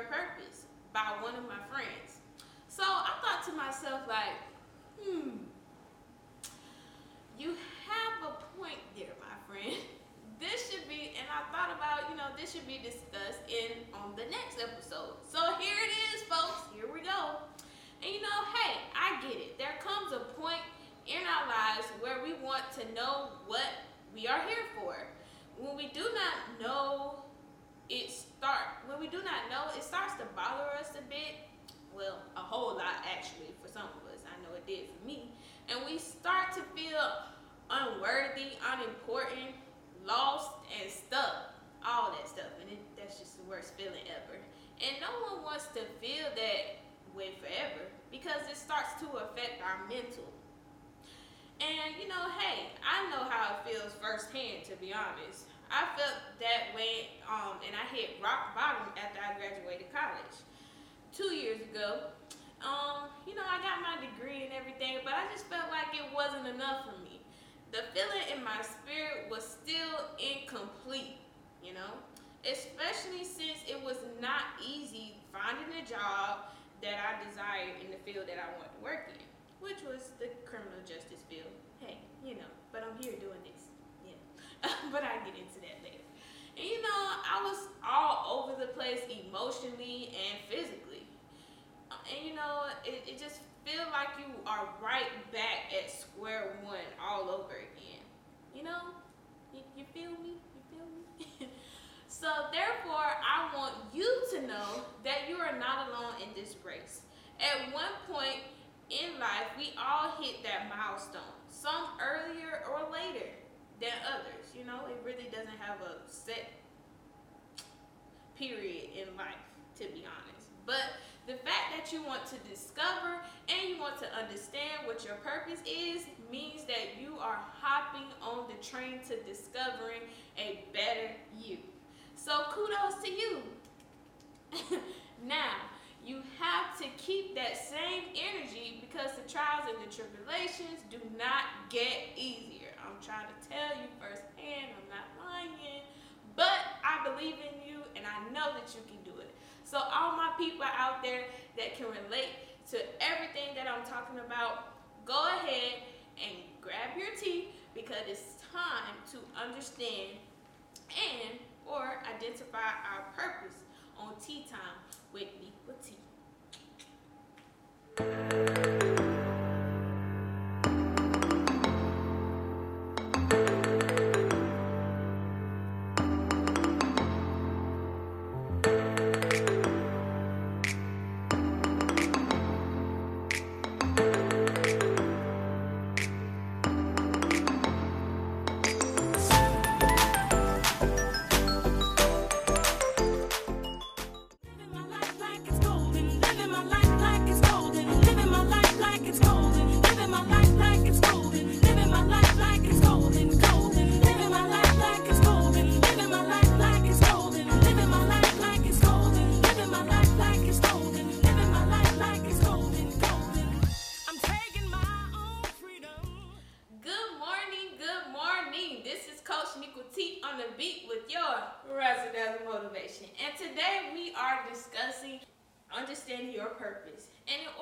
your purpose by one of my friends. So I thought to myself like, hmm, you have a point there, my friend. this should be, and I thought about, you know, this should be discussed in on the next episode. So here it is, folks. Here we go. And you know, hey, I get it. There comes a point in our lives where we want to know what we are here for. When we do not know, it start. When we do not know, it starts to bother us a bit. Well, a whole lot actually for some of us. I know it did for me. And we start to feel unworthy, unimportant, lost and stuck, all that stuff, and it, that's just the worst feeling ever. And no one wants to feel that way forever because it starts to affect our mental. And you know, hey, I know how it feels firsthand. To be honest, I felt that way, um, and I hit rock bottom after I graduated college two years ago. Um, you know, I got my degree and everything, but I just felt like it wasn't enough for me the feeling in my spirit was still incomplete, you know? Especially since it was not easy finding a job that I desired in the field that I wanted to work in, which was the criminal justice field. Hey, you know, but I'm here doing this. Yeah. but I get into that later. And you know, I was emotionally and physically. Uh, and you know, it, it just feel like you are right back at square one all over again. You know? You, you feel me? You feel me? so therefore, I want you to know that you are not alone in this race. At one point in life, we all hit that milestone. Some earlier or later than others. You know, it really doesn't have a set period in life, to be honest. But the fact that you want to discover and you want to understand what your purpose is means that you are hopping on the train to discovering a better you. So kudos to you. now, you have to keep that same energy because the trials and the tribulations do not get easier. I'm trying to tell you firsthand, I'm not lying. But I believe in you and I know that you can do it. So all my people out there that can relate to everything that I'm talking about, go ahead and grab your tea because it's time to understand and or identify our purpose on Tea Time with me with tea.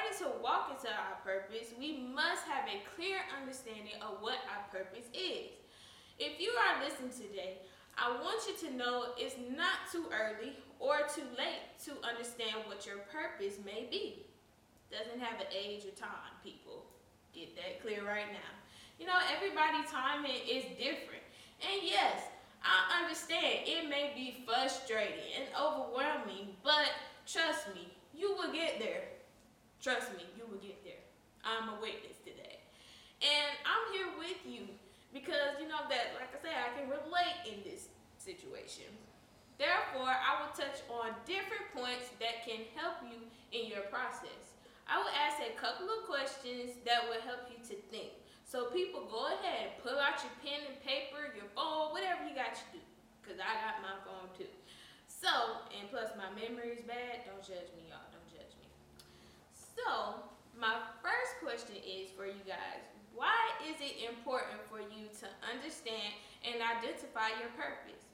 Order to walk into our purpose, we must have a clear understanding of what our purpose is. If you are listening today, I want you to know it's not too early or too late to understand what your purpose may be. Doesn't have an age or time, people. Get that clear right now. You know, everybody's timing is different. And yes, I understand it may be frustrating and overwhelming, but trust me, you will get there. Trust me, you will get there. I'm a witness to that. And I'm here with you because you know that, like I said, I can relate in this situation. Therefore, I will touch on different points that can help you in your process. I will ask a couple of questions that will help you to think. So people go ahead, pull out your pen and paper, your phone, whatever you got to do. Because I got my phone too. So, and plus my memory is bad. Don't judge me, y'all. So, my first question is for you guys. Why is it important for you to understand and identify your purpose?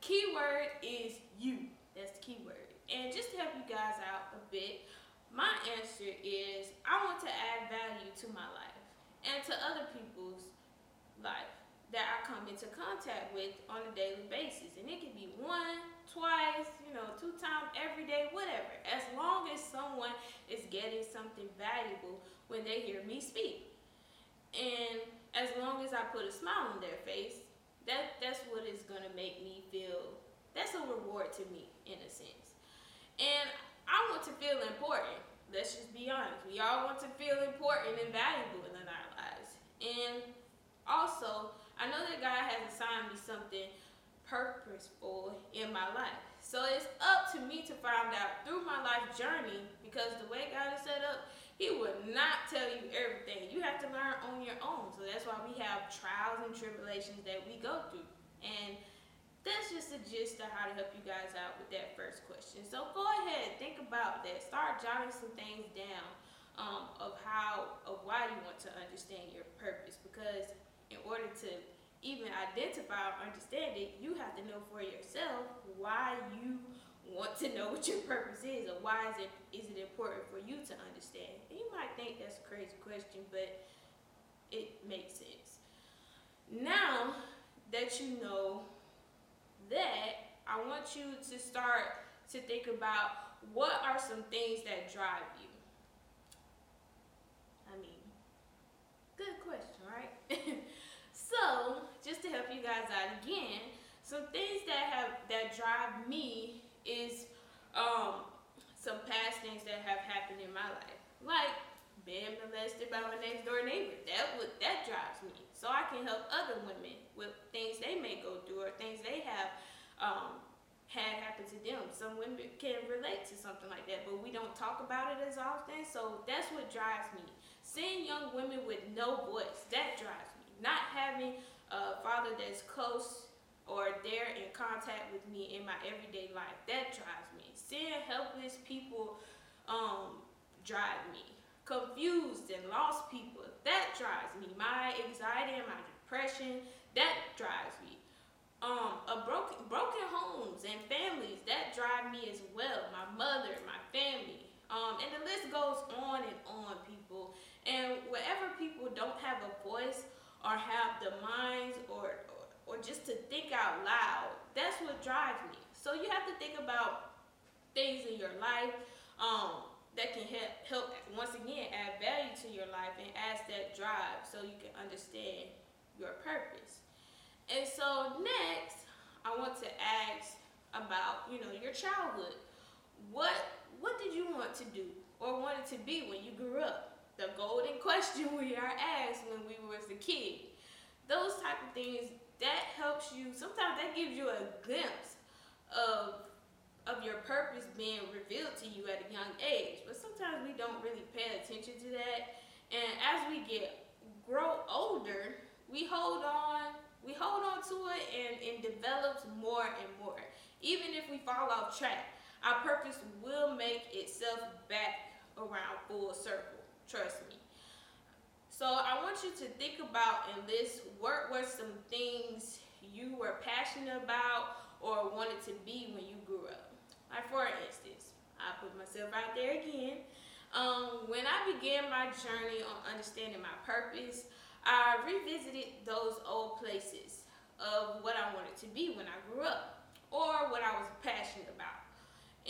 Keyword is you. That's the keyword. And just to help you guys out a bit, my answer is I want to add value to my life and to other people's life that I come into contact with on a daily basis. And it can be one, twice, you know, two times every day, whatever. As long as someone is getting something valuable when they hear me speak. And as long as I put a smile on their face, that that's what is gonna make me feel that's a reward to me in a sense. And I want to feel important. Let's just be honest. We all want to feel important and valuable in our lives. And also, I know that God has assigned me something purposeful in my life. So it's up to me to find out through my life journey because the way God is set up, He would not tell you everything. You have to learn on your own. So that's why we have trials and tribulations that we go through. And that's just a gist of how to help you guys out with that first question. So go ahead, think about that. Start jotting some things down um, of how, of why you want to understand your purpose because order to even identify or understand it, you have to know for yourself why you want to know what your purpose is or why is it is it important for you to understand. And you might think that's a crazy question, but it makes sense. Now that you know that, I want you to start to think about what are some things that drive you. I mean, good question, right? So, just to help you guys out again, some things that have that drive me is um, some past things that have happened in my life, like being molested by my next door neighbor. That would that drives me, so I can help other women with things they may go through or things they have um, had happen to them. Some women can relate to something like that, but we don't talk about it as often. So that's what drives me. Seeing young women with no voice, that drives me not having a father that's close or there in contact with me in my everyday life, that drives me. Seeing helpless people um, drive me. Confused and lost people, that drives me. My anxiety and my depression, that drives me. Um, a broken broken homes and families that drive me as well. My mother, my family, um, and the list goes on and on, people. And wherever people don't have a voice or have the minds or, or, just to think out loud. That's what drives me. So you have to think about things in your life um, that can help, help, once again, add value to your life and add that drive so you can understand your purpose. And so next, I want to ask about, you know, your childhood. What what did you want to do or wanted to be when you grew up? The golden question we are asked when we was a kid. Those type of things that helps you. Sometimes that gives you a glimpse of of your purpose being revealed to you at a young age. But sometimes we don't really pay attention to that. And as we get grow older, we hold on we hold on to it and it develops more and more. Even if we fall off track, our purpose will make itself back around full circle. Trust me. So I want you to think about and list what were some things you were passionate about or wanted to be when you grew up. Like for instance, I put myself out there again. Um, when I began my journey on understanding my purpose, I revisited those old places of what I wanted to be when I grew up or what I was passionate about.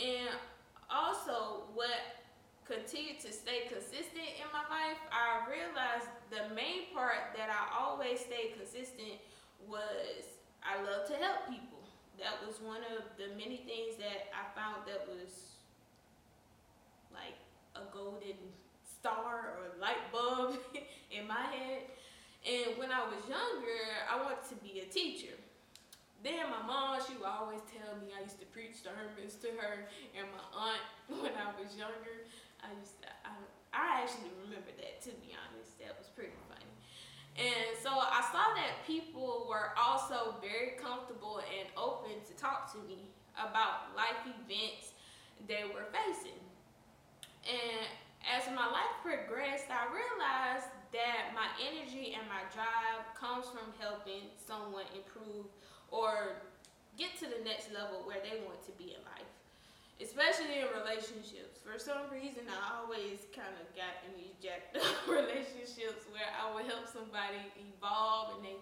And also what continued to stay consistent in life, I realized the main part that I always stayed consistent was I love to help people. That was one of the many things that I found that was like a golden star or light bulb in my head. And when I was younger, I wanted to be a teacher. Then my mom, she would always tell me I used to preach sermons to her and my aunt when I was younger. I just, I, I actually remember that to be honest. That was pretty funny. And so I saw that people were also very comfortable and open to talk to me about life events they were facing. And as my life progressed, I realized that my energy and my drive comes from helping someone improve or get to the next level where they want to be in life especially in relationships. For some reason, I always kind of got in these jacked up relationships where I would help somebody evolve and they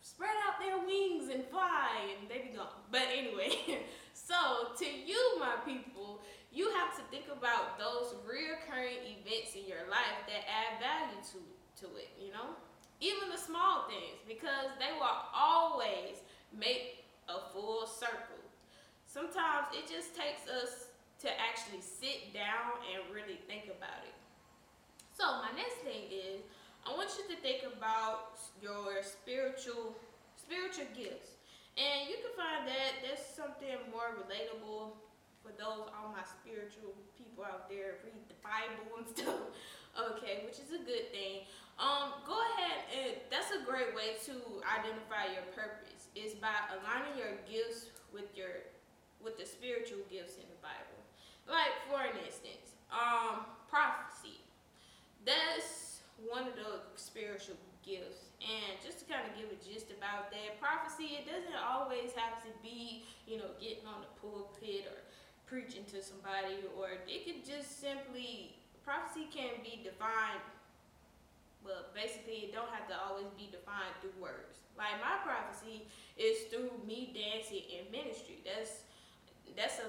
spread out their wings and fly and they be gone. But anyway, so to you, my people, you have to think about those reoccurring events in your life that add value to to it. You know, even the small things because they will always make a full circle sometimes it just takes us to actually sit down and really think about it. So my next thing is I want you to think about your spiritual spiritual gifts. And you can find that there's something more relatable for those all my spiritual people out there read the Bible and stuff. Okay, which is a good thing. Um, go ahead and that's a great way to identify your purpose is by aligning your gifts with your with the spiritual gifts in the Bible. Like for an instance, um, prophecy. That's one of the spiritual gifts. And just to kind of give a gist about that, prophecy, it doesn't always have to be, you know, getting on the pulpit or preaching to somebody, or it could just simply, prophecy can be defined, well, basically, it don't have to always be defined through words. Like my prophecy is through me dancing in ministry. That's that's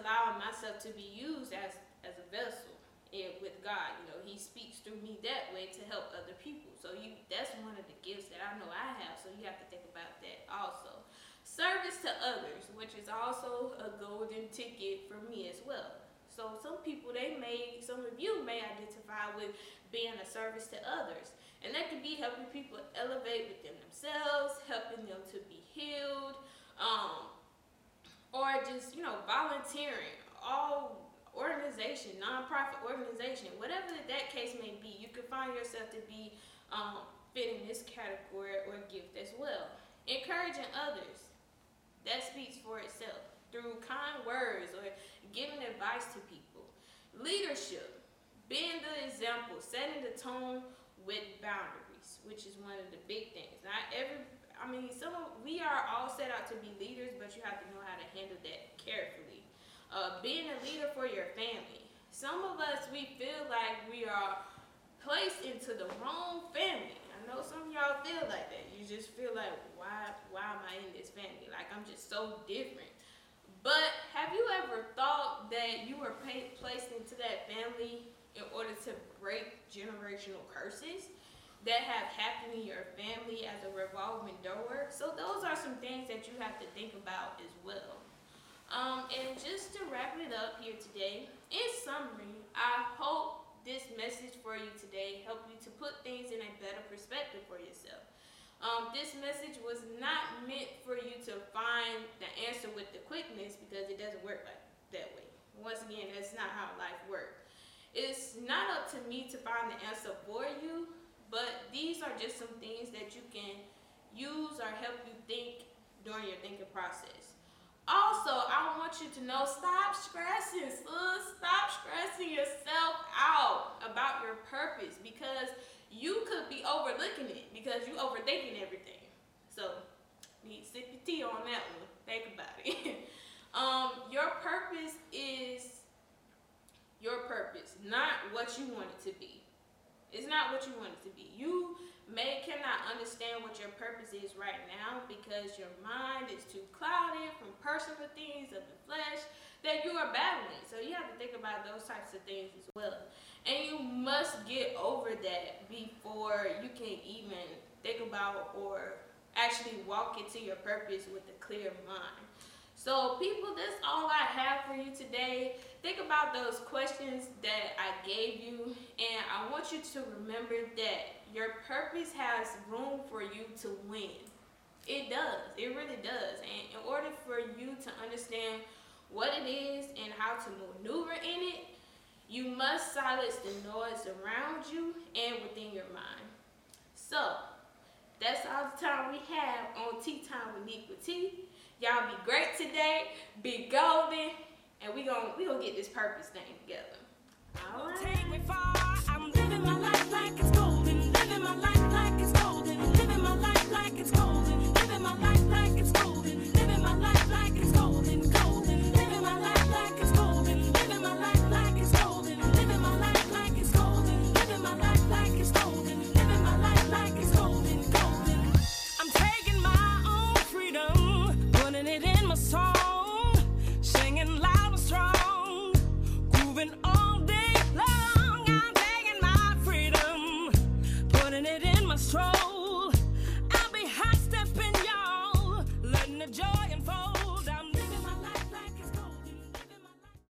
allowing myself to be used as as a vessel and with God. You know, He speaks through me that way to help other people. So you that's one of the gifts that I know I have. So you have to think about that also. Service to others, which is also a golden ticket for me as well. So some people they may, some of you may identify with being a service to others. And that could be helping people elevate within themselves, helping them to be healed, um, or just you know volunteering all organization nonprofit organization whatever that case may be you can find yourself to be um, fit in this category or gift as well. Encouraging others that speaks for itself through kind words or giving advice to people. Leadership being the example setting the tone with boundaries which is one of the big things. Not every I mean, some of, we are all set out to be leaders, but you have to know how to handle that carefully. Uh, being a leader for your family. Some of us, we feel like we are placed into the wrong family. I know some of y'all feel like that. You just feel like, why, why am I in this family? Like I'm just so different. But have you ever thought that you were placed into that family in order to break generational curses? That have happened in your family as a revolving door. So those are some things that you have to think about as well. Um, and just to wrap it up here today, in summary, I hope this message for you today helped you to put things in a better perspective for yourself. Um, this message was not meant for you to find the answer with the quickness because it doesn't work like that way. Once again, that's not how life works. It's not up to me to find the answer for you, but these are just some things that you can use or help you think during your thinking process. Also, I want you to know stop stressing, sis. Stop stressing yourself out about your purpose because you could be overlooking it because you overthinking everything. So, need to sip your tea on that one. Think about it. um, your purpose is your purpose, not what you want it to be. It's not what you want it to be. You may cannot understand what your purpose is right now because your mind is too clouded from personal things of the flesh that you are battling. So you have to think about those types of things as well. And you must get over that before you can even think about or actually walk into your purpose with a clear mind. So, people, that's all I have for you today. Think about those questions that I gave you, and I want you to remember that your purpose has room for you to win. It does, it really does. And in order for you to understand what it is and how to maneuver in it, you must silence the noise around you and within your mind. So, that's all the time we have on Tea Time with Nequa T. Y'all be great today. Be golden. And we gon' we gonna get this purpose thing together. All right. Take me far. I'm living my life like it's golden. Living my life like it's golden. Living my life like it's golden. Living my life